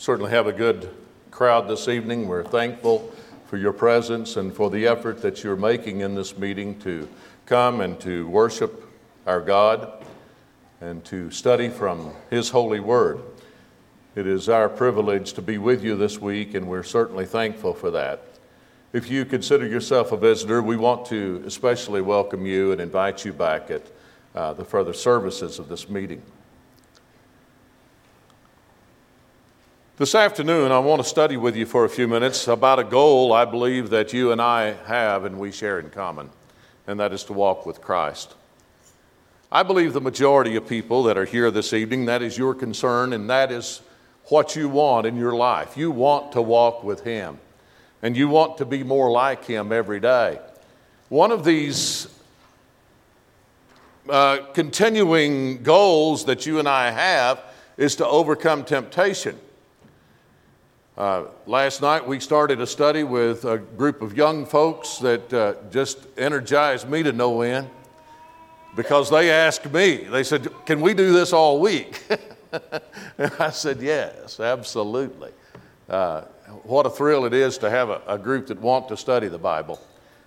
certainly have a good crowd this evening. We're thankful for your presence and for the effort that you're making in this meeting to come and to worship our God and to study from His holy word. It is our privilege to be with you this week, and we're certainly thankful for that. If you consider yourself a visitor, we want to especially welcome you and invite you back at uh, the further services of this meeting. This afternoon, I want to study with you for a few minutes about a goal I believe that you and I have and we share in common, and that is to walk with Christ. I believe the majority of people that are here this evening, that is your concern, and that is what you want in your life. You want to walk with Him, and you want to be more like Him every day. One of these uh, continuing goals that you and I have is to overcome temptation. Uh, last night we started a study with a group of young folks that uh, just energized me to no end because they asked me, they said, Can we do this all week? and I said, Yes, absolutely. Uh, what a thrill it is to have a, a group that want to study the Bible.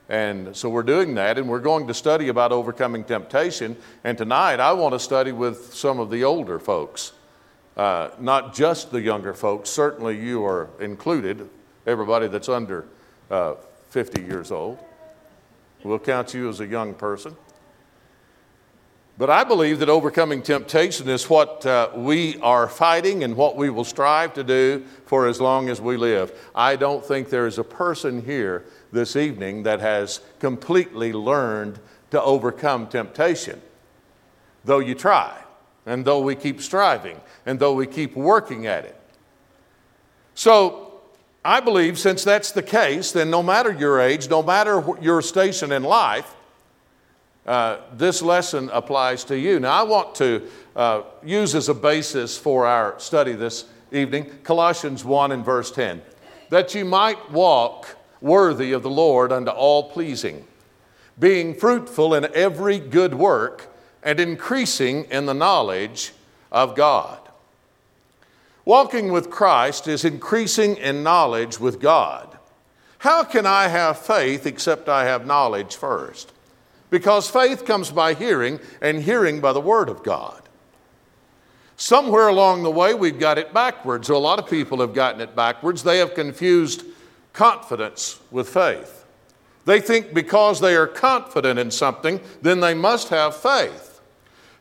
And so we're doing that, and we're going to study about overcoming temptation. And tonight I want to study with some of the older folks. Uh, not just the younger folks, certainly you are included, everybody that's under uh, 50 years old. We'll count you as a young person. But I believe that overcoming temptation is what uh, we are fighting and what we will strive to do for as long as we live. I don't think there is a person here this evening that has completely learned to overcome temptation, though you try and though we keep striving, and though we keep working at it. So, I believe since that's the case, then no matter your age, no matter your station in life, uh, this lesson applies to you. Now, I want to uh, use as a basis for our study this evening Colossians 1 and verse 10 that you might walk worthy of the Lord unto all pleasing, being fruitful in every good work and increasing in the knowledge of God. Walking with Christ is increasing in knowledge with God. How can I have faith except I have knowledge first? Because faith comes by hearing, and hearing by the Word of God. Somewhere along the way, we've got it backwards. a lot of people have gotten it backwards. They have confused confidence with faith. They think because they are confident in something, then they must have faith.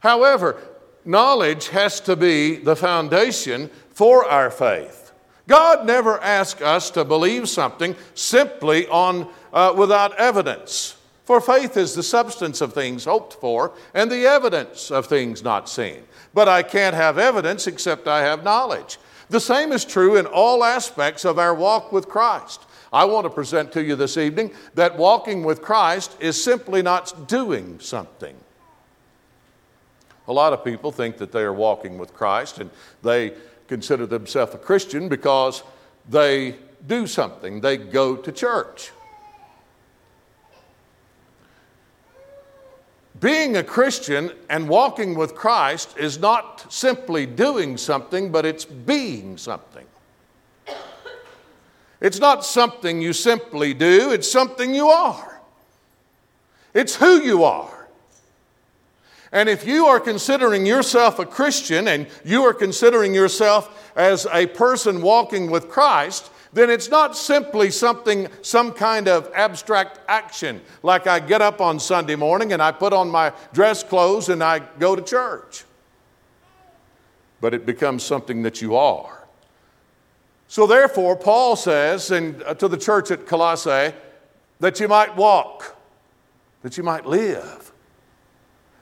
However, knowledge has to be the foundation for our faith. God never asks us to believe something simply on, uh, without evidence. For faith is the substance of things hoped for and the evidence of things not seen. But I can't have evidence except I have knowledge. The same is true in all aspects of our walk with Christ. I want to present to you this evening that walking with Christ is simply not doing something. A lot of people think that they are walking with Christ and they consider themselves a Christian because they do something, they go to church. Being a Christian and walking with Christ is not simply doing something, but it's being something. It's not something you simply do, it's something you are. It's who you are. And if you are considering yourself a Christian and you are considering yourself as a person walking with Christ, then it's not simply something, some kind of abstract action, like I get up on Sunday morning and I put on my dress clothes and I go to church. But it becomes something that you are. So, therefore, Paul says and, uh, to the church at Colossae that you might walk, that you might live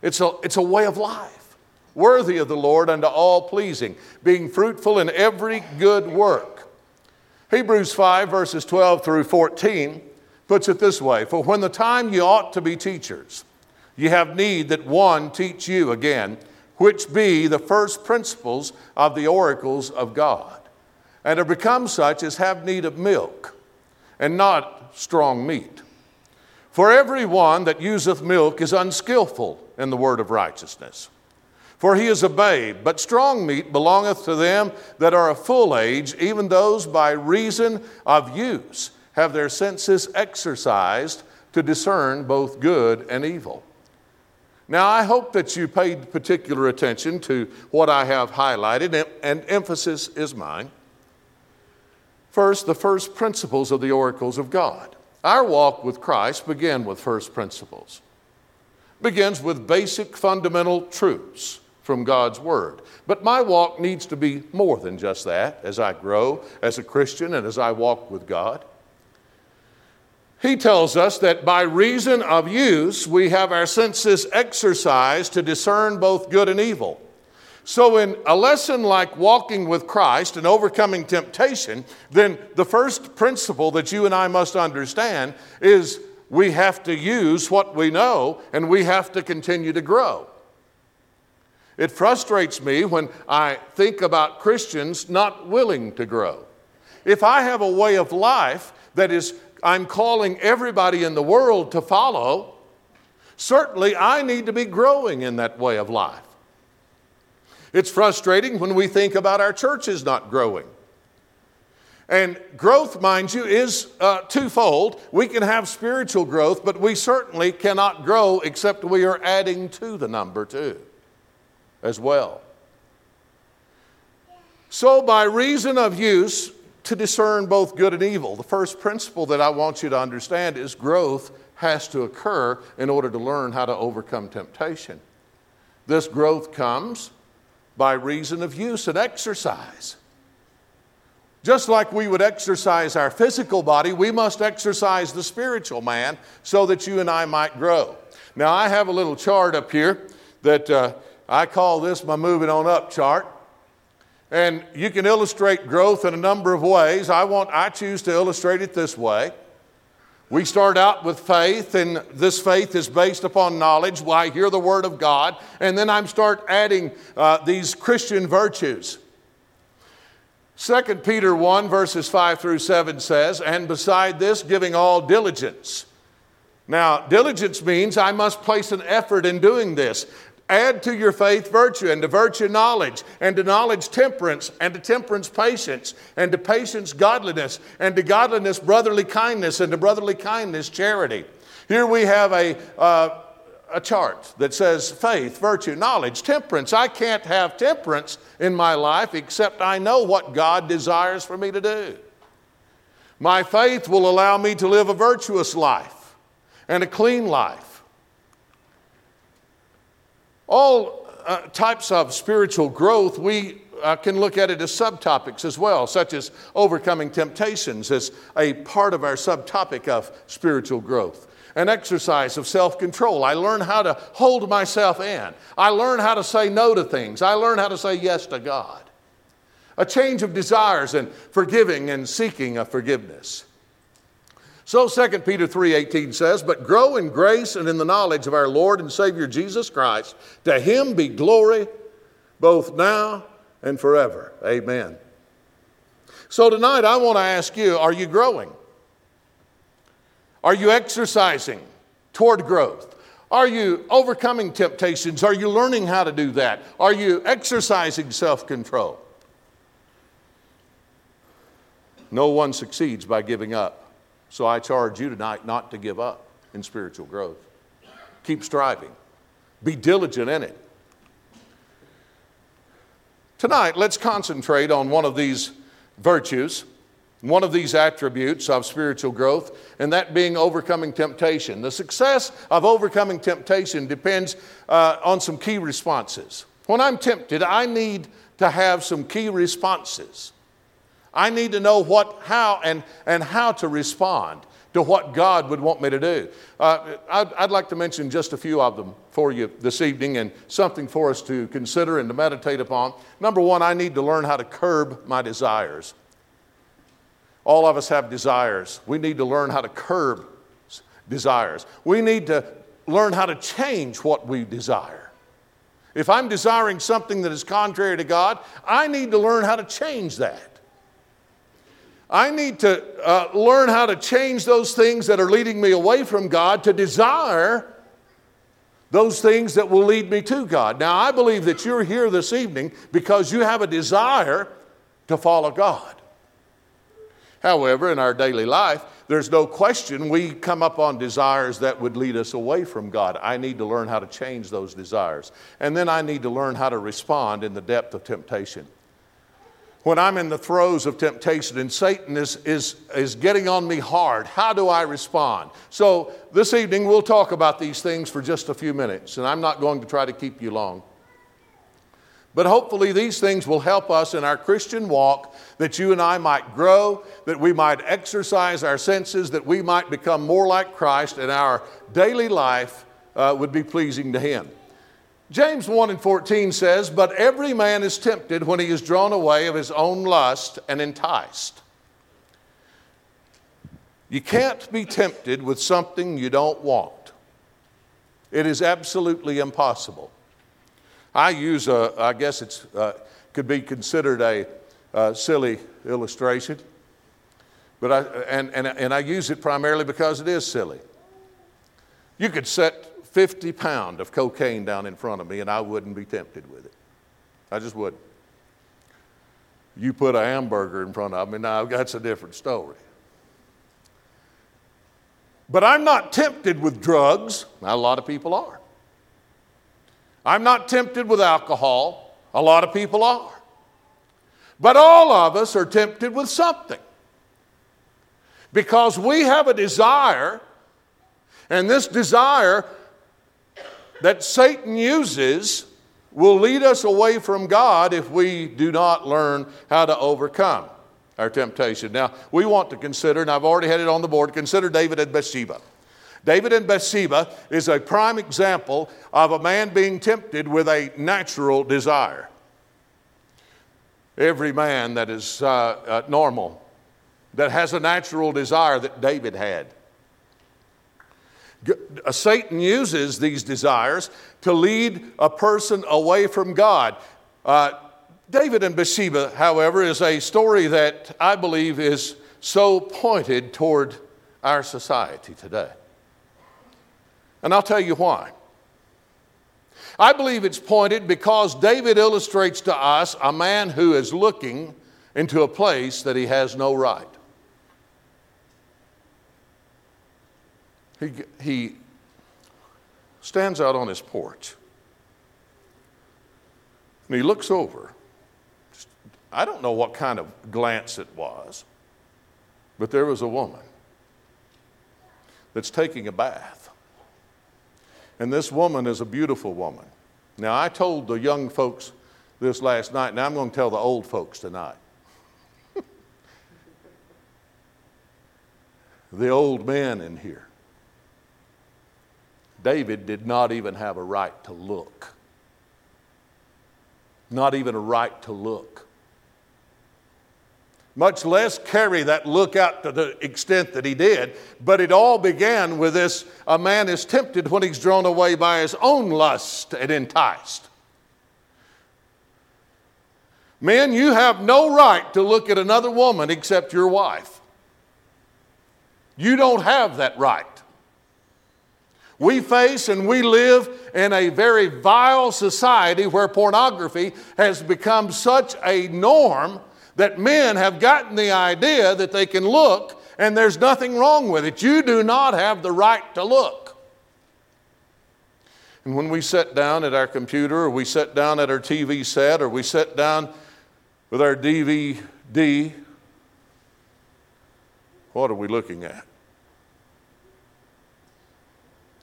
it's a, it's a way of life, worthy of the Lord unto all pleasing, being fruitful in every good work. Hebrews 5, verses 12 through 14, puts it this way For when the time you ought to be teachers, you have need that one teach you again, which be the first principles of the oracles of God, and to become such as have need of milk, and not strong meat. For every one that useth milk is unskillful in the word of righteousness. For he is a babe, but strong meat belongeth to them that are of full age, even those by reason of use have their senses exercised to discern both good and evil. Now, I hope that you paid particular attention to what I have highlighted, and emphasis is mine. First, the first principles of the oracles of God. Our walk with Christ begin with first principles. Begins with basic fundamental truths from God's Word. But my walk needs to be more than just that as I grow as a Christian and as I walk with God. He tells us that by reason of use, we have our senses exercised to discern both good and evil. So, in a lesson like walking with Christ and overcoming temptation, then the first principle that you and I must understand is we have to use what we know and we have to continue to grow. It frustrates me when I think about Christians not willing to grow. If I have a way of life that is, I'm calling everybody in the world to follow, certainly I need to be growing in that way of life. It's frustrating when we think about our churches not growing. And growth, mind you, is uh, twofold. We can have spiritual growth, but we certainly cannot grow except we are adding to the number too as well. So, by reason of use, to discern both good and evil, the first principle that I want you to understand is growth has to occur in order to learn how to overcome temptation. This growth comes by reason of use and exercise. Just like we would exercise our physical body, we must exercise the spiritual man so that you and I might grow. Now, I have a little chart up here that uh, I call this my moving on up chart. And you can illustrate growth in a number of ways. I want I choose to illustrate it this way. We start out with faith, and this faith is based upon knowledge. Well, I hear the Word of God, and then I start adding uh, these Christian virtues. 2 Peter 1, verses 5 through 7 says, And beside this, giving all diligence. Now, diligence means I must place an effort in doing this. Add to your faith virtue, and to virtue knowledge, and to knowledge temperance, and to temperance patience, and to patience godliness, and to godliness brotherly kindness, and to brotherly kindness charity. Here we have a, uh, a chart that says faith, virtue, knowledge, temperance. I can't have temperance in my life except I know what God desires for me to do. My faith will allow me to live a virtuous life and a clean life all uh, types of spiritual growth, we uh, can look at it as subtopics as well, such as overcoming temptations as a part of our subtopic of spiritual growth. An exercise of self control. I learn how to hold myself in. I learn how to say no to things. I learn how to say yes to God. A change of desires and forgiving and seeking of forgiveness. So 2 Peter 3:18 says, "But grow in grace and in the knowledge of our Lord and Savior Jesus Christ. To him be glory both now and forever." Amen. So tonight I want to ask you, are you growing? Are you exercising toward growth? Are you overcoming temptations? Are you learning how to do that? Are you exercising self control? No one succeeds by giving up. So I charge you tonight not to give up in spiritual growth. Keep striving, be diligent in it. Tonight, let's concentrate on one of these virtues, one of these attributes of spiritual growth, and that being overcoming temptation. The success of overcoming temptation depends uh, on some key responses. When I'm tempted, I need to have some key responses. I need to know what, how, and, and how to respond to what God would want me to do. Uh, I'd, I'd, like to mention just a few of them for you this evening and something for us to consider and to meditate upon. Number one, I need to learn how to curb my desires. All of us have desires. We need to learn how to curb desires. We need to learn how to change what we desire. If I'm desiring something that is contrary to God, I need to learn how to change that. I need to uh, learn how to change those things that are leading me away from God to desire those things that will lead me to God. Now, I believe that you're here this evening because you have a desire to follow God. However, in our daily life, there's no question we come up on desires that would lead us away from God. I need to learn how to change those desires. And then I need to learn how to respond in the depth of temptation. When I'm in the throes of temptation and Satan is, is, is getting on me hard, how do I respond? So, this evening we'll talk about these things for just a few minutes, and I'm not going to try to keep you long. But hopefully, these things will help us in our Christian walk that you and I might grow, that we might exercise our senses, that we might become more like Christ, and our daily life uh, would be pleasing to Him. James 1 and 14 says, But every man is tempted when he is drawn away of his own lust and enticed. You can't be tempted with something you don't want. It is absolutely impossible. I use a, I guess it uh, could be considered a, a silly illustration, but I, and, and, and I use it primarily because it is silly. You could set 50 pound of cocaine down in front of me and I wouldn't be tempted with it. I just wouldn't. You put a hamburger in front of me, now that's a different story. But I'm not tempted with drugs. Now, a lot of people are. I'm not tempted with alcohol. A lot of people are. But all of us are tempted with something. Because we have a desire, and this desire that Satan uses will lead us away from God if we do not learn how to overcome our temptation. Now, we want to consider, and I've already had it on the board, consider David and Bathsheba. David and Bathsheba is a prime example of a man being tempted with a natural desire. Every man that is uh, uh, normal, that has a natural desire that David had. Uh, Satan uses these desires to lead a person away from God. Uh, David and Bathsheba, however, is a story that I believe is so pointed toward our society today. And I'll tell you why. I believe it's pointed because David illustrates to us a man who is looking into a place that he has no right. He, he stands out on his porch and he looks over. I don't know what kind of glance it was, but there was a woman that's taking a bath. And this woman is a beautiful woman. Now, I told the young folks this last night, and I'm going to tell the old folks tonight. the old men in here. David did not even have a right to look. Not even a right to look much less carry that look out to the extent that he did. But it all began with this a man is tempted when he's drawn away by his own lust and enticed. Men, you have no right to look at another woman except your wife. You don't have that right. We face and we live in a very vile society where pornography has become such a norm that men have gotten the idea that they can look and there's nothing wrong with it. You do not have the right to look. And when we sit down at our computer, or we sit down at our TV set, or we sit down with our DVD, what are we looking at?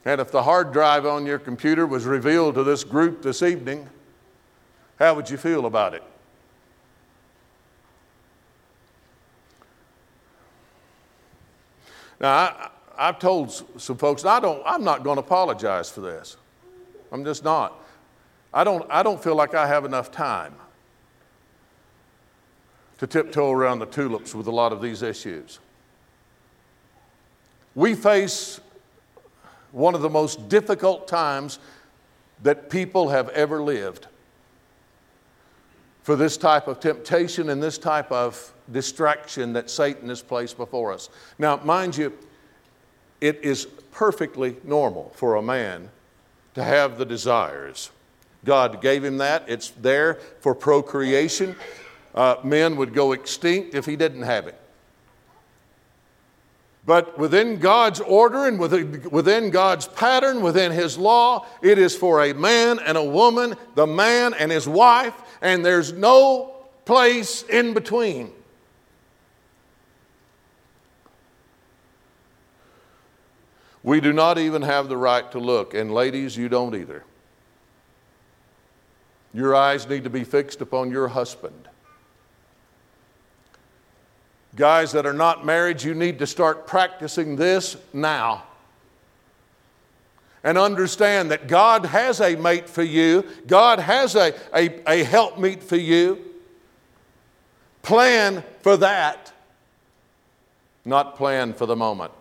And if the hard drive on your computer was revealed to this group this evening, how would you feel about it? Now, I, I've told some folks, I don't, I'm not going to apologize for this. I'm just not. I don't, I don't feel like I have enough time to tiptoe around the tulips with a lot of these issues. We face one of the most difficult times that people have ever lived for this type of temptation and this type of distraction that Satan has placed before us. Now, mind you, it is perfectly normal for a man to have the desires. God gave him that. It's there for procreation. Uh, men would go extinct if he didn't have it. But within God's order and within God's pattern, within His law, it is for a man and a woman, the man and his wife, and there's no place in between. We do not even have the right to look, and ladies, you don't either. Your eyes need to be fixed upon your husband. Guys that are not married, you need to start practicing this now. And understand that God has a mate for you, God has a, a, a helpmeet for you. Plan for that, not plan for the moment.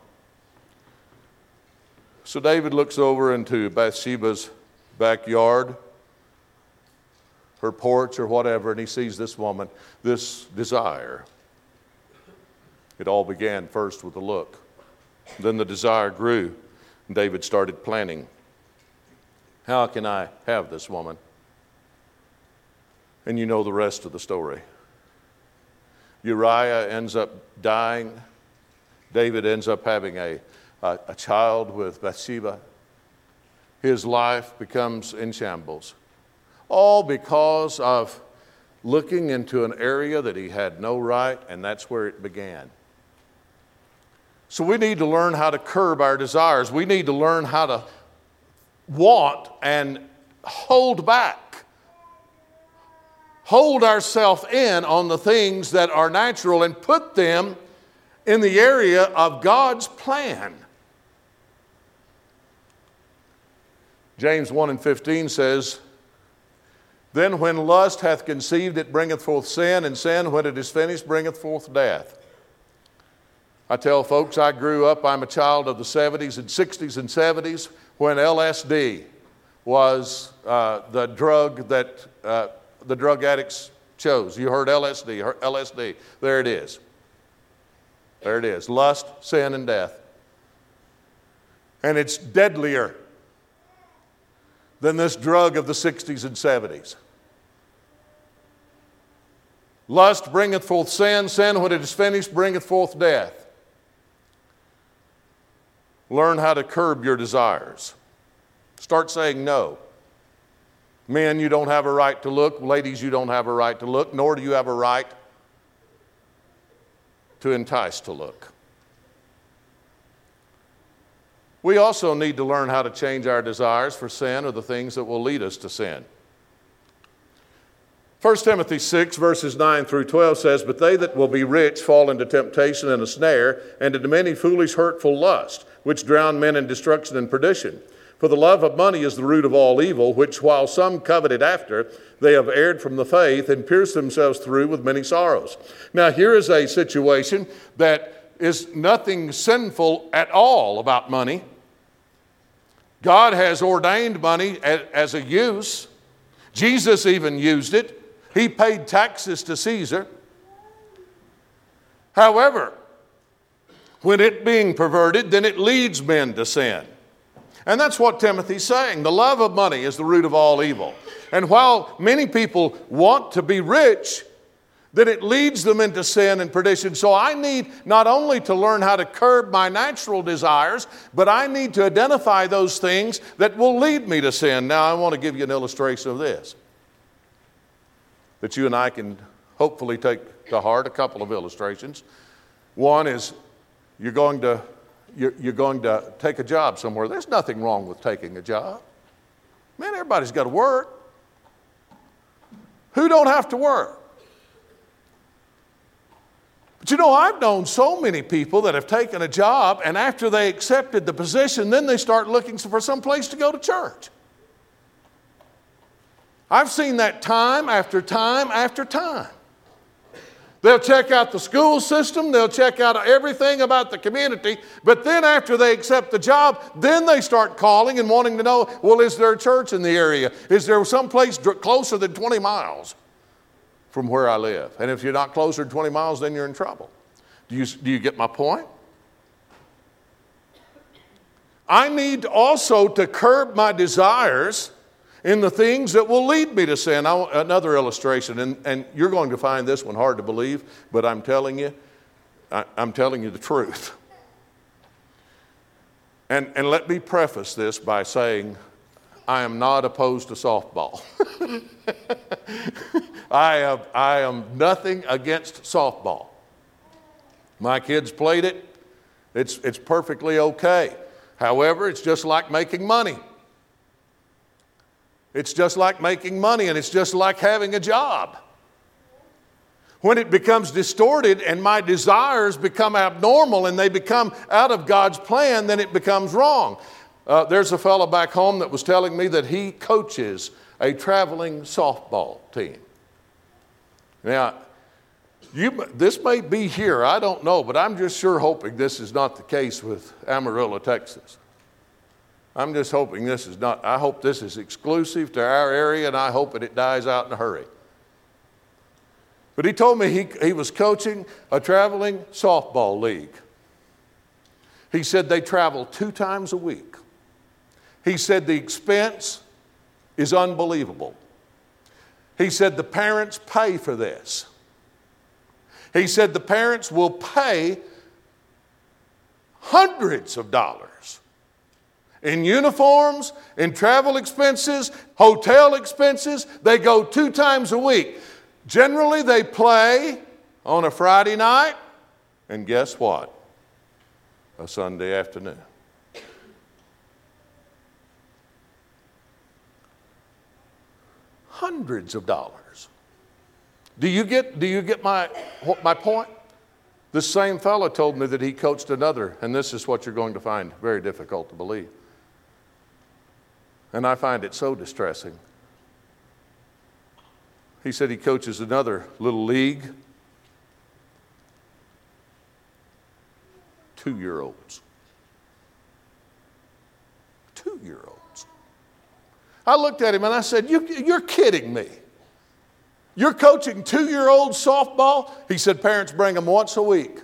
So David looks over into Bathsheba's backyard, her porch or whatever, and he sees this woman, this desire. It all began first with a look. Then the desire grew, and David started planning. How can I have this woman? And you know the rest of the story. Uriah ends up dying. David ends up having a, a, a child with Bathsheba. His life becomes in shambles. All because of looking into an area that he had no right, and that's where it began. So we need to learn how to curb our desires. We need to learn how to want and hold back. Hold ourselves in on the things that are natural and put them in the area of God's plan. James 1 and 15 says, Then when lust hath conceived, it bringeth forth sin, and sin, when it is finished, bringeth forth death. I tell folks I grew up, I'm a child of the 70s and 60s and 70s when LSD was uh, the drug that uh, the drug addicts chose. You heard LSD, LSD. There it is. There it is lust, sin, and death. And it's deadlier than this drug of the 60s and 70s. Lust bringeth forth sin, sin, when it is finished, bringeth forth death. Learn how to curb your desires. Start saying no. Men, you don't have a right to look. Ladies, you don't have a right to look, nor do you have a right to entice to look. We also need to learn how to change our desires for sin or the things that will lead us to sin. 1 Timothy 6, verses 9 through 12 says, But they that will be rich fall into temptation and a snare, and into many foolish, hurtful lusts which drown men in destruction and perdition. For the love of money is the root of all evil, which while some coveted after, they have erred from the faith and pierced themselves through with many sorrows. Now, here is a situation that is nothing sinful at all about money. God has ordained money as a use. Jesus even used it. He paid taxes to Caesar. However, when it being perverted, then it leads men to sin. And that's what Timothy's saying. The love of money is the root of all evil. And while many people want to be rich, then it leads them into sin and perdition. So I need not only to learn how to curb my natural desires, but I need to identify those things that will lead me to sin. Now, I want to give you an illustration of this that you and I can hopefully take to heart a couple of illustrations. One is you're going to, you're, you're going to take a job somewhere. There's nothing wrong with taking a job. Man, everybody's got to work. Who don't have to work? But you know, I've known so many people that have taken a job, and after they accepted the position, then they start looking for some place to go to church. I've seen that time after time after time. They'll check out the school system, they'll check out everything about the community, but then after they accept the job, then they start calling and wanting to know well, is there a church in the area? Is there some place closer than 20 miles from where I live? And if you're not closer than 20 miles, then you're in trouble. Do you, do you get my point? I need also to curb my desires in the things that will lead me to sin. I, another illustration, and, and you're going to find this one hard to believe, but I'm telling you, I, I'm telling you the truth. And, and let me preface this by saying I am not opposed to softball. I, am, I am nothing against softball. My kids played it, it's, it's perfectly okay. However, it's just like making money. It's just like making money, and it's just like having a job. When it becomes distorted and my desires become abnormal and they become out of God's plan, then it becomes wrong. Uh, there's a fellow back home that was telling me that he coaches a traveling softball team. Now, you, this may be here, I don't know, but I'm just sure hoping this is not the case with Amarillo, Texas. I'm just hoping this is not, I hope this is exclusive to our area and I hope that it dies out in a hurry. But he told me he, he was coaching a traveling softball league. He said they travel two times a week. He said the expense is unbelievable. He said the parents pay for this. He said the parents will pay hundreds of dollars in uniforms, in travel expenses, hotel expenses. They go two times a week. Generally, they play on a Friday night, and guess what? A Sunday afternoon. Hundreds of dollars. Do you get, do you get my, my point? The same fellow told me that he coached another, and this is what you're going to find very difficult to believe. And I find it so distressing. He said he coaches another little league. Two year olds. Two year olds. I looked at him and I said, you, You're kidding me. You're coaching two year old softball? He said, Parents bring them once a week.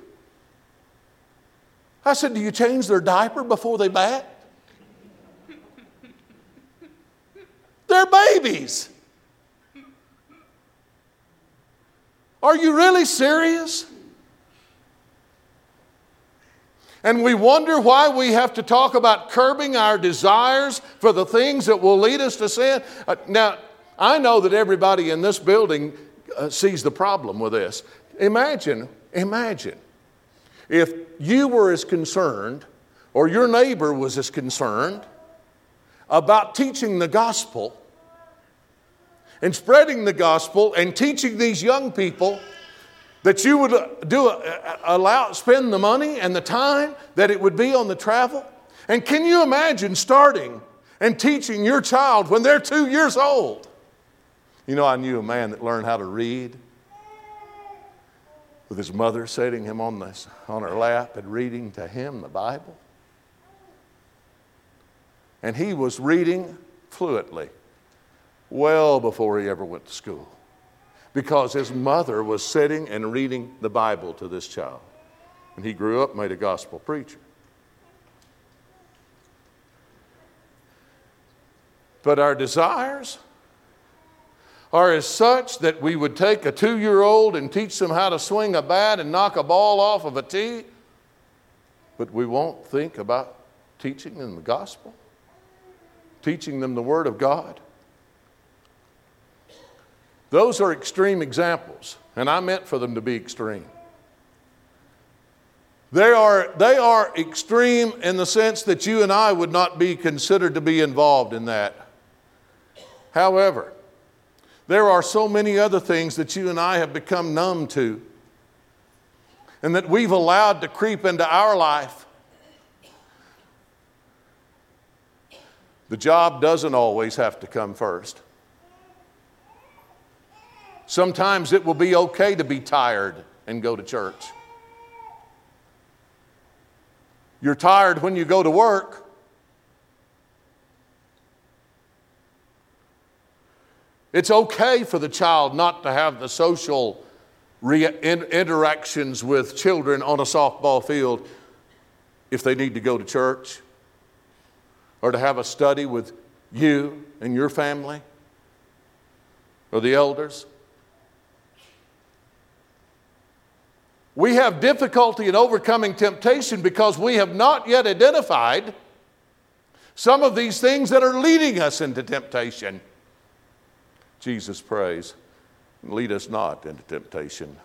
I said, Do you change their diaper before they bat? They're babies. Are you really serious? And we wonder why we have to talk about curbing our desires for the things that will lead us to sin. Uh, now, I know that everybody in this building uh, sees the problem with this. Imagine, imagine if you were as concerned, or your neighbor was as concerned about teaching the gospel and spreading the gospel and teaching these young people that you would uh, do uh, allow spend the money and the time that it would be on the travel? And can you imagine starting and teaching your child when they're two years old? You know i knew a man that learned how to read with his mother sitting him on, this, on her lap and reading to him the bible. And he was reading fluently well before he ever went to school because his mother was sitting and reading the Bible to this child. And he grew up, made a gospel preacher. But our desires are as such that we would take a two year old and teach them how to swing a bat and knock a ball off of a tee, but we won't think about teaching them the gospel, teaching them the Word of God. Those are extreme examples, and I meant for them to be extreme. They are, they are extreme in the sense that you and I would not be considered to be involved in that. However, there are so many other things that you and I have become numb to and that we've allowed to creep into our life. The job doesn't always have to come first. Sometimes it will be okay to be tired and go to church. You're tired when you go to work. It's okay for the child not to have the social re- interactions with children on a softball field if they need to go to church. or to have a study with you and your family or the elders. We have difficulty in overcoming temptation because we have not yet identified some of these things that are leading us into temptation. Jesus prays, lead us not into temptation.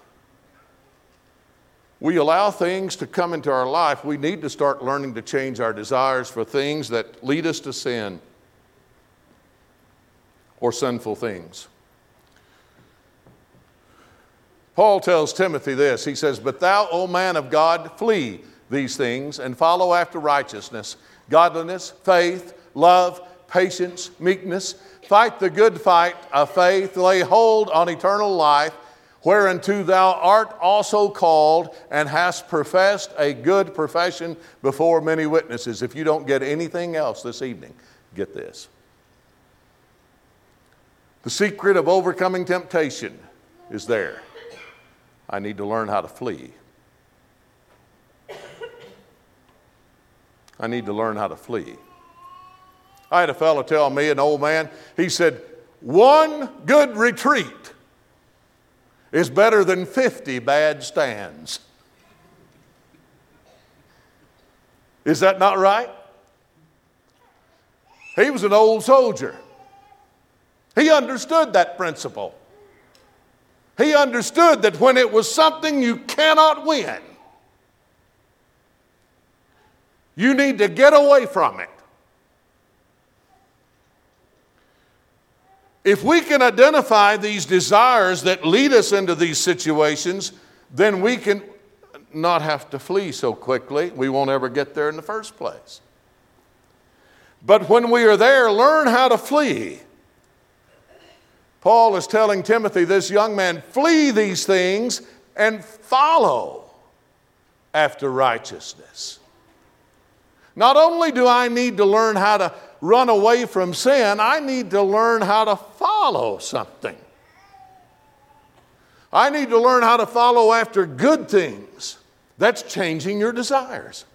We allow things to come into our life. We need to start learning to change our desires for things that lead us to sin or sinful things. Paul tells Timothy this. He says, But thou, O man of God, flee these things and follow after righteousness, godliness, faith, love, patience, meekness. Fight the good fight of faith, lay hold on eternal life, whereunto thou art also called and hast professed a good profession before many witnesses. If you don't get anything else this evening, get this. The secret of overcoming temptation is there. I need to learn how to flee. I need to learn how to flee. I had a fellow tell me, an old man, he said, one good retreat is better than 50 bad stands. Is that not right? He was an old soldier. He understood that principle. He understood that when it was something you cannot win, you need to get away from it. If we can identify these desires that lead us into these situations, then we can not have to flee so quickly. We won't ever get there in the first place. But when we are there, learn how to flee. Paul is telling Timothy, this young man, flee these things and follow after righteousness. Not only do I need to learn how to run away from sin, I need to learn how to follow something. I need to learn how to follow after good things. That's changing your desires.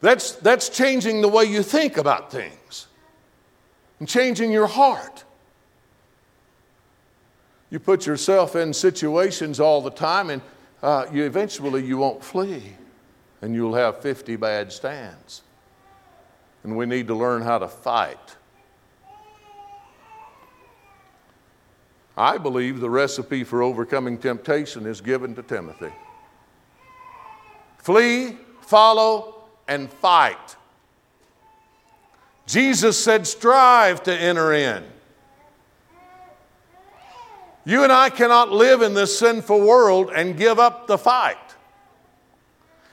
That's, that's changing the way you think about things and changing your heart. You put yourself in situations all the time, and uh, you eventually you won't flee, and you'll have 50 bad stands. And we need to learn how to fight. I believe the recipe for overcoming temptation is given to Timothy. Flee, follow, and fight. Jesus said, strive to enter in. You and I cannot live in this sinful world and give up the fight.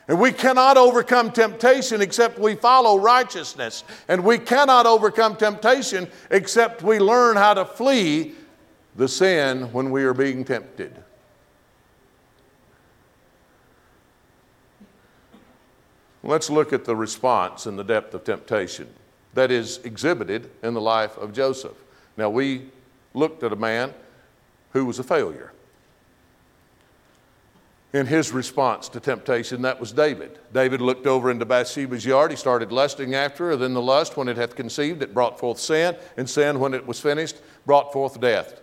And we cannot overcome temptation except we follow righteousness. And we cannot overcome temptation except we learn how to flee the sin when we are being tempted. Let's look at the response and the depth of temptation that is exhibited in the life of Joseph. Now, we looked at a man who was a failure. In his response to temptation, that was David. David looked over into Bathsheba's yard. He started lusting after her. Then the lust, when it hath conceived, it brought forth sin. And sin, when it was finished, brought forth death.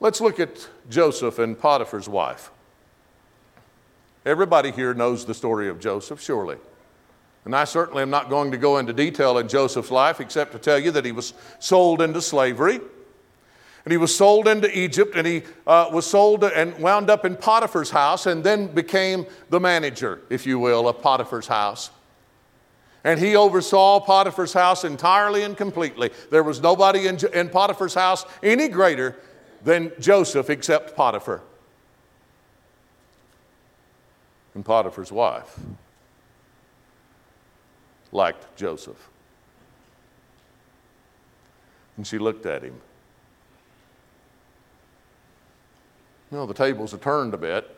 Let's look at Joseph and Potiphar's wife. Everybody here knows the story of Joseph, surely. And I certainly am not going to go into detail in Joseph's life except to tell you that he was sold into slavery. And he was sold into Egypt and he uh, was sold and wound up in Potiphar's house and then became the manager, if you will, of Potiphar's house. And he oversaw Potiphar's house entirely and completely. There was nobody in, in Potiphar's house any greater than Joseph except Potiphar and Potiphar's wife liked Joseph. And she looked at him. You know, the tables are turned a bit.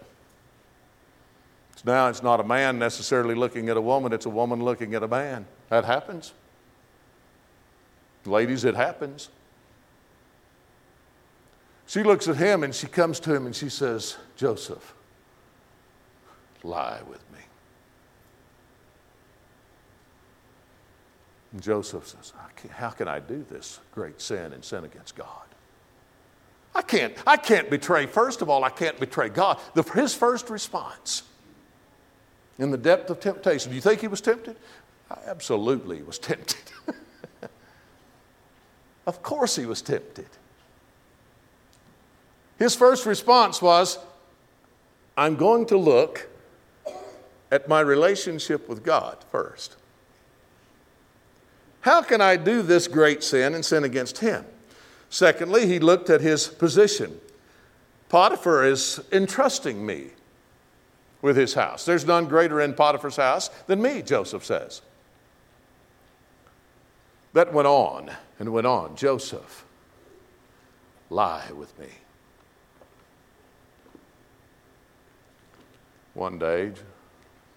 So now it's not a man necessarily looking at a woman, it's a woman looking at a man. That happens. Ladies, it happens. She looks at him and she comes to him and she says, Joseph, lie with me. And Joseph says, How can I do this great sin and sin against God? I can't, I can't betray, first of all, I can't betray God. The, his first response in the depth of temptation, do you think he was tempted? Absolutely, he was tempted. of course, he was tempted. His first response was, I'm going to look at my relationship with God first. How can I do this great sin and sin against him? Secondly, he looked at his position. Potiphar is entrusting me with his house. There's none greater in Potiphar's house than me, Joseph says. That went on and went on. Joseph, lie with me. One day,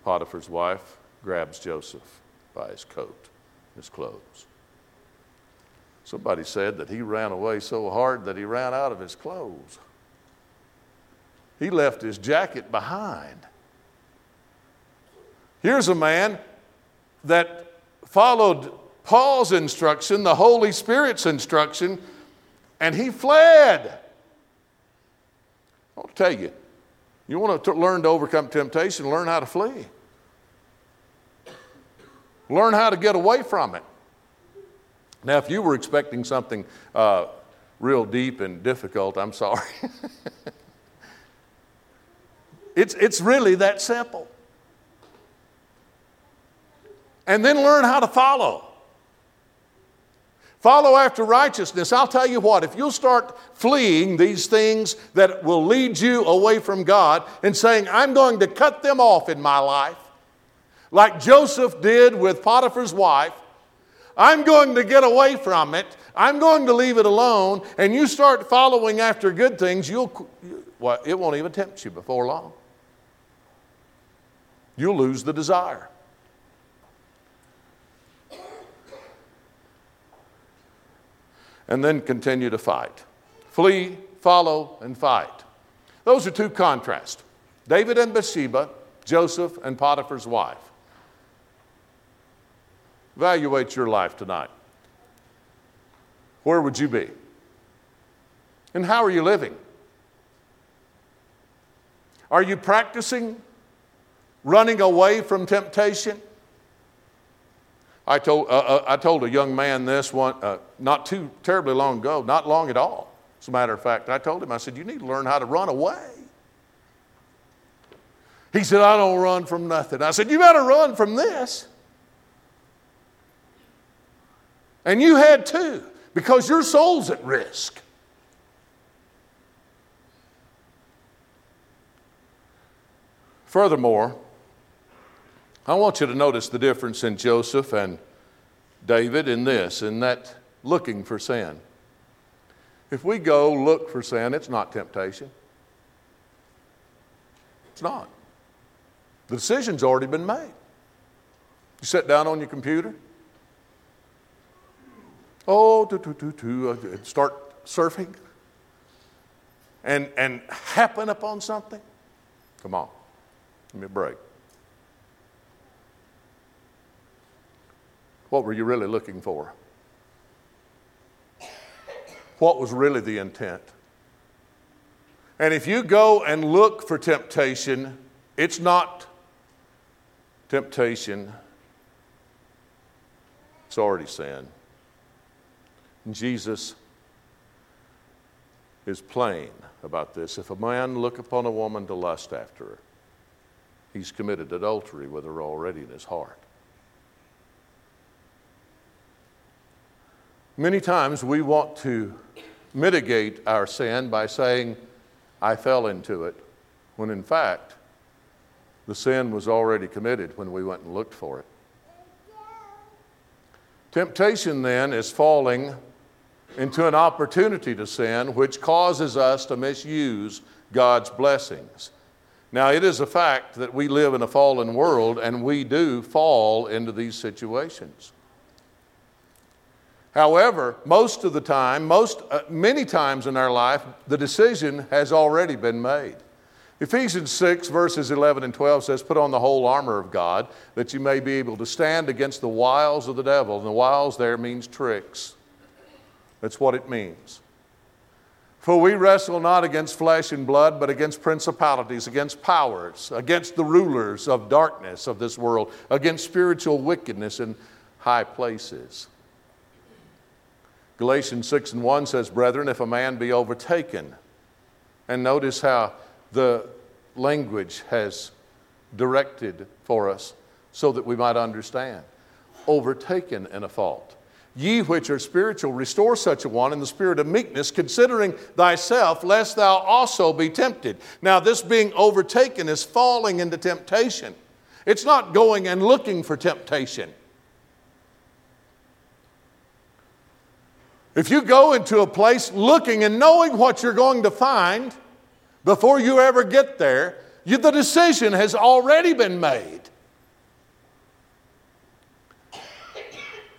Potiphar's wife grabs Joseph by his coat, his clothes. Somebody said that he ran away so hard that he ran out of his clothes. He left his jacket behind. Here's a man that followed Paul's instruction, the Holy Spirit's instruction, and he fled. I'll tell you, you want to learn to overcome temptation, learn how to flee. Learn how to get away from it. Now, if you were expecting something uh, real deep and difficult, I'm sorry. it's, it's really that simple. And then learn how to follow. Follow after righteousness. I'll tell you what, if you'll start fleeing these things that will lead you away from God and saying, I'm going to cut them off in my life, like Joseph did with Potiphar's wife, I'm going to get away from it. I'm going to leave it alone. And you start following after good things, you'll, well, it won't even tempt you before long. You'll lose the desire. and then continue to fight. Flee, follow, and fight. Those are two contrasts David and Bathsheba, Joseph and Potiphar's wife. Evaluate your life tonight. Where would you be? And how are you living? Are you practicing running away from temptation? I told, uh, uh, I told a young man this one, uh, not too terribly long ago, not long at all. As a matter of fact, I told him, I said, You need to learn how to run away. He said, I don't run from nothing. I said, You better run from this. And you had to, because your soul's at risk. Furthermore, I want you to notice the difference in Joseph and David in this, in that looking for sin. If we go look for sin, it's not temptation. It's not. The decision's already been made. You sit down on your computer. Oh, do, do, do, do, uh, start surfing and, and happen upon something. Come on, give me a break. What were you really looking for? What was really the intent? And if you go and look for temptation, it's not temptation, it's already sin. Jesus is plain about this. If a man look upon a woman to lust after her, he's committed adultery with her already in his heart. Many times we want to mitigate our sin by saying, I fell into it, when in fact, the sin was already committed when we went and looked for it. Temptation then is falling into an opportunity to sin, which causes us to misuse God's blessings. Now, it is a fact that we live in a fallen world and we do fall into these situations. However, most of the time, most, uh, many times in our life, the decision has already been made. Ephesians 6, verses 11 and 12 says, Put on the whole armor of God that you may be able to stand against the wiles of the devil. And the wiles there means tricks. That's what it means. For we wrestle not against flesh and blood, but against principalities, against powers, against the rulers of darkness of this world, against spiritual wickedness in high places. Galatians 6 and 1 says, Brethren, if a man be overtaken, and notice how the language has directed for us so that we might understand. Overtaken in a fault. Ye which are spiritual, restore such a one in the spirit of meekness, considering thyself, lest thou also be tempted. Now, this being overtaken is falling into temptation. It's not going and looking for temptation. If you go into a place looking and knowing what you're going to find before you ever get there, you, the decision has already been made.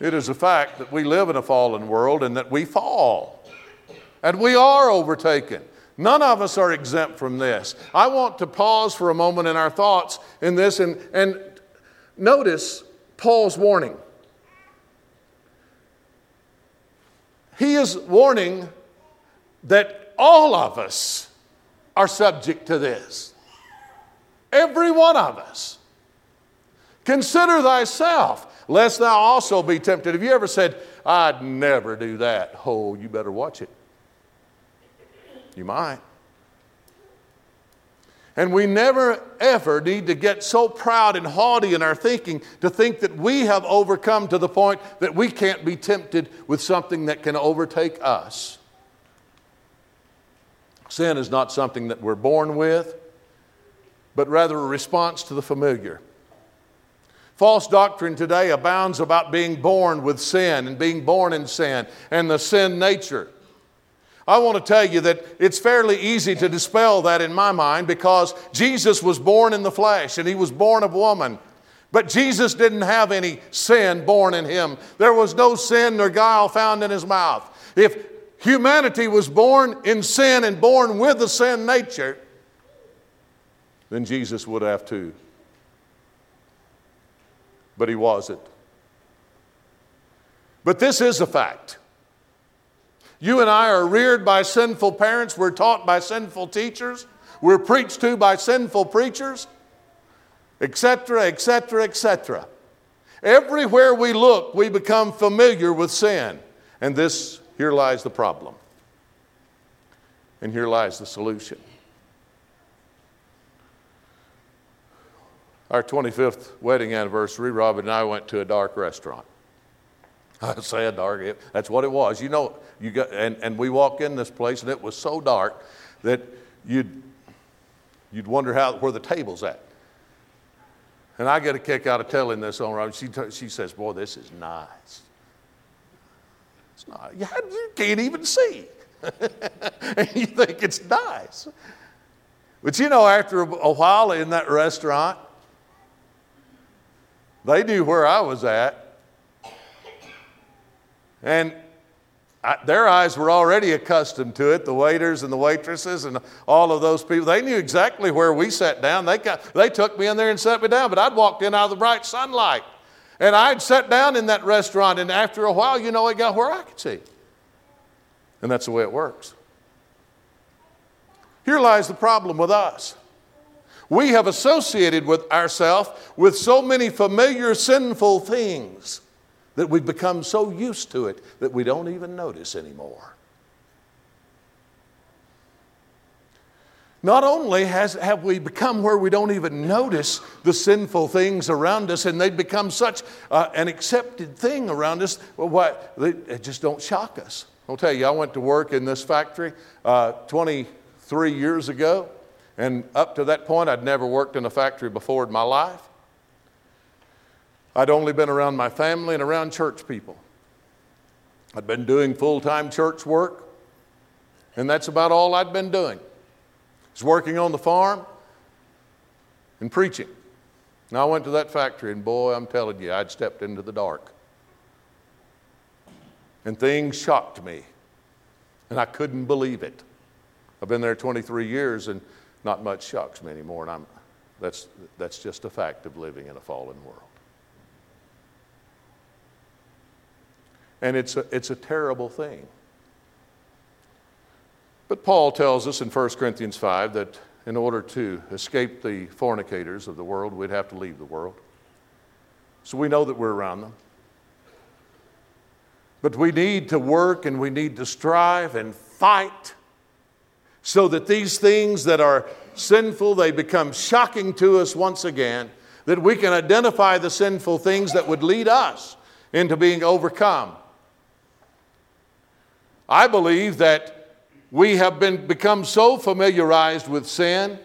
It is a fact that we live in a fallen world and that we fall. And we are overtaken. None of us are exempt from this. I want to pause for a moment in our thoughts in this and, and notice Paul's warning. He is warning that all of us are subject to this. Every one of us. Consider thyself lest thou also be tempted. Have you ever said, I'd never do that? Oh, you better watch it. You might. And we never ever need to get so proud and haughty in our thinking to think that we have overcome to the point that we can't be tempted with something that can overtake us. Sin is not something that we're born with, but rather a response to the familiar. False doctrine today abounds about being born with sin and being born in sin and the sin nature. I want to tell you that it's fairly easy to dispel that in my mind because Jesus was born in the flesh and he was born of woman. But Jesus didn't have any sin born in him. There was no sin nor guile found in his mouth. If humanity was born in sin and born with the sin nature, then Jesus would have too but he wasn't. But this is a fact. You and I are reared by sinful parents, we're taught by sinful teachers, we're preached to by sinful preachers, etc., etc., etc. Everywhere we look, we become familiar with sin. And this, here lies the problem. And here lies the solution. Our 25th wedding anniversary, Robin and I went to a dark restaurant. I say a dark, that's what it was. You know, you got, and, and we walk in this place and it was so dark that you'd, you'd wonder how, where the table's at. And I get a kick out of telling this on Robin. She, she says, Boy, this is nice. It's not, you, you can't even see. and you think it's nice. But you know, after a while in that restaurant, they knew where I was at. And I, their eyes were already accustomed to it, the waiters and the waitresses and all of those people. They knew exactly where we sat down. They, got, they took me in there and set me down, but I'd walked in out of the bright sunlight. And I'd sat down in that restaurant, and after a while, you know, it got where I could see. And that's the way it works. Here lies the problem with us. We have associated with ourselves with so many familiar sinful things that we've become so used to it that we don't even notice anymore. Not only has, have we become where we don't even notice the sinful things around us, and they've become such uh, an accepted thing around us, well, what, they, just don't shock us. I'll tell you, I went to work in this factory uh, 23 years ago. And up to that point, I'd never worked in a factory before in my life. I'd only been around my family and around church people. I'd been doing full time church work, and that's about all I'd been doing. I was working on the farm and preaching. Now I went to that factory, and boy, I'm telling you, I'd stepped into the dark. And things shocked me, and I couldn't believe it. I've been there 23 years, and not much shocks me anymore, and I'm, that's, that's just a fact of living in a fallen world. And it's a, it's a terrible thing. But Paul tells us in 1 Corinthians 5 that in order to escape the fornicators of the world, we'd have to leave the world. So we know that we're around them. But we need to work and we need to strive and fight so that these things that are sinful they become shocking to us once again that we can identify the sinful things that would lead us into being overcome. I believe that we have been become so familiarized with sin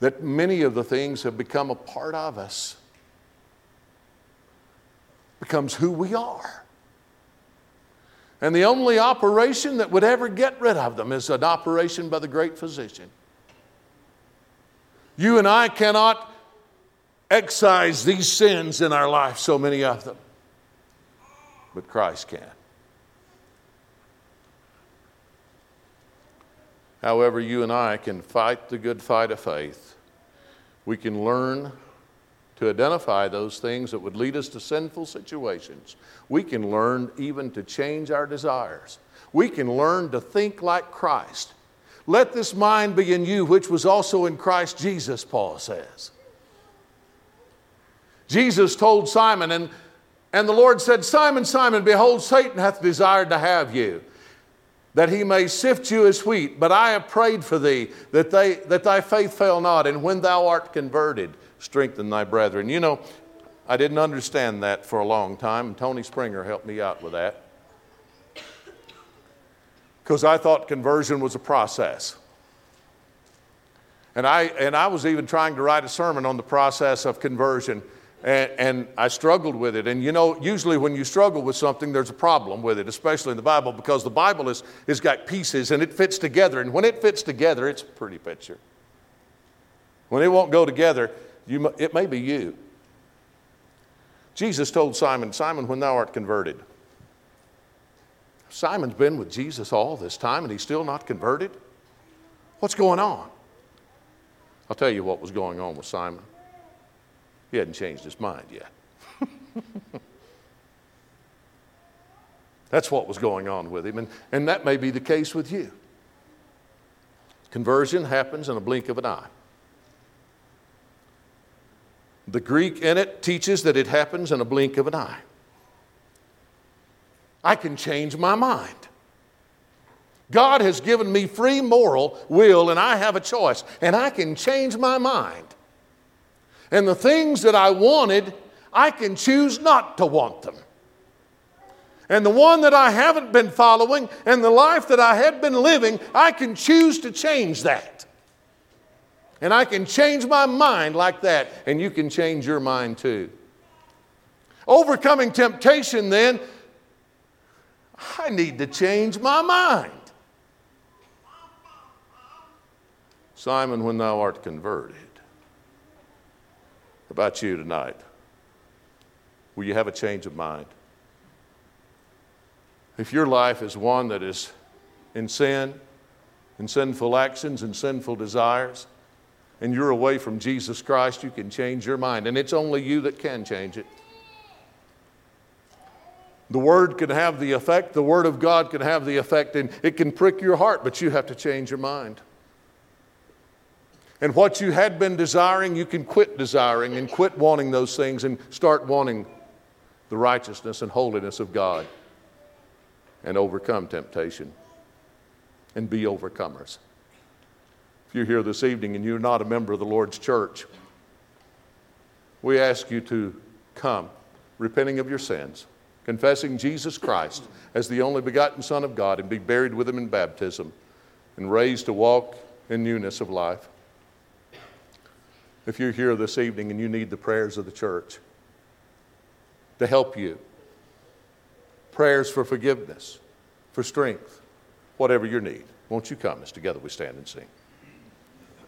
that many of the things have become a part of us. Becomes who we are and the only operation that would ever get rid of them is an operation by the great physician. You and I cannot excise these sins in our life, so many of them, but Christ can. However, you and I can fight the good fight of faith. We can learn to identify those things that would lead us to sinful situations. We can learn even to change our desires. We can learn to think like Christ. Let this mind be in you, which was also in Christ Jesus, Paul says. Jesus told Simon, and, and the Lord said, Simon, Simon, behold, Satan hath desired to have you, that he may sift you as wheat. But I have prayed for thee, that, they, that thy faith fail not, and when thou art converted, strengthen thy brethren. You know, I didn't understand that for a long time, Tony Springer helped me out with that. Because I thought conversion was a process. And I, and I was even trying to write a sermon on the process of conversion, and, and I struggled with it. And you know, usually when you struggle with something, there's a problem with it, especially in the Bible, because the Bible is, is got pieces and it fits together. And when it fits together, it's a pretty picture. When it won't go together, you, it may be you. Jesus told Simon, Simon, when thou art converted. Simon's been with Jesus all this time and he's still not converted? What's going on? I'll tell you what was going on with Simon. He hadn't changed his mind yet. That's what was going on with him, and, and that may be the case with you. Conversion happens in a blink of an eye. The Greek in it teaches that it happens in a blink of an eye. I can change my mind. God has given me free moral will, and I have a choice, and I can change my mind. And the things that I wanted, I can choose not to want them. And the one that I haven't been following, and the life that I had been living, I can choose to change that. And I can change my mind like that, and you can change your mind too. Overcoming temptation, then, I need to change my mind. Simon, when thou art converted. About you tonight, will you have a change of mind? If your life is one that is in sin, in sinful actions, and sinful desires, and you're away from Jesus Christ, you can change your mind. And it's only you that can change it. The Word can have the effect, the Word of God can have the effect, and it can prick your heart, but you have to change your mind. And what you had been desiring, you can quit desiring and quit wanting those things and start wanting the righteousness and holiness of God and overcome temptation and be overcomers. If you're here this evening and you're not a member of the Lord's church, we ask you to come, repenting of your sins, confessing Jesus Christ as the only begotten Son of God, and be buried with him in baptism, and raised to walk in newness of life. If you're here this evening and you need the prayers of the church to help you, prayers for forgiveness, for strength, whatever your need, won't you come as together we stand and sing?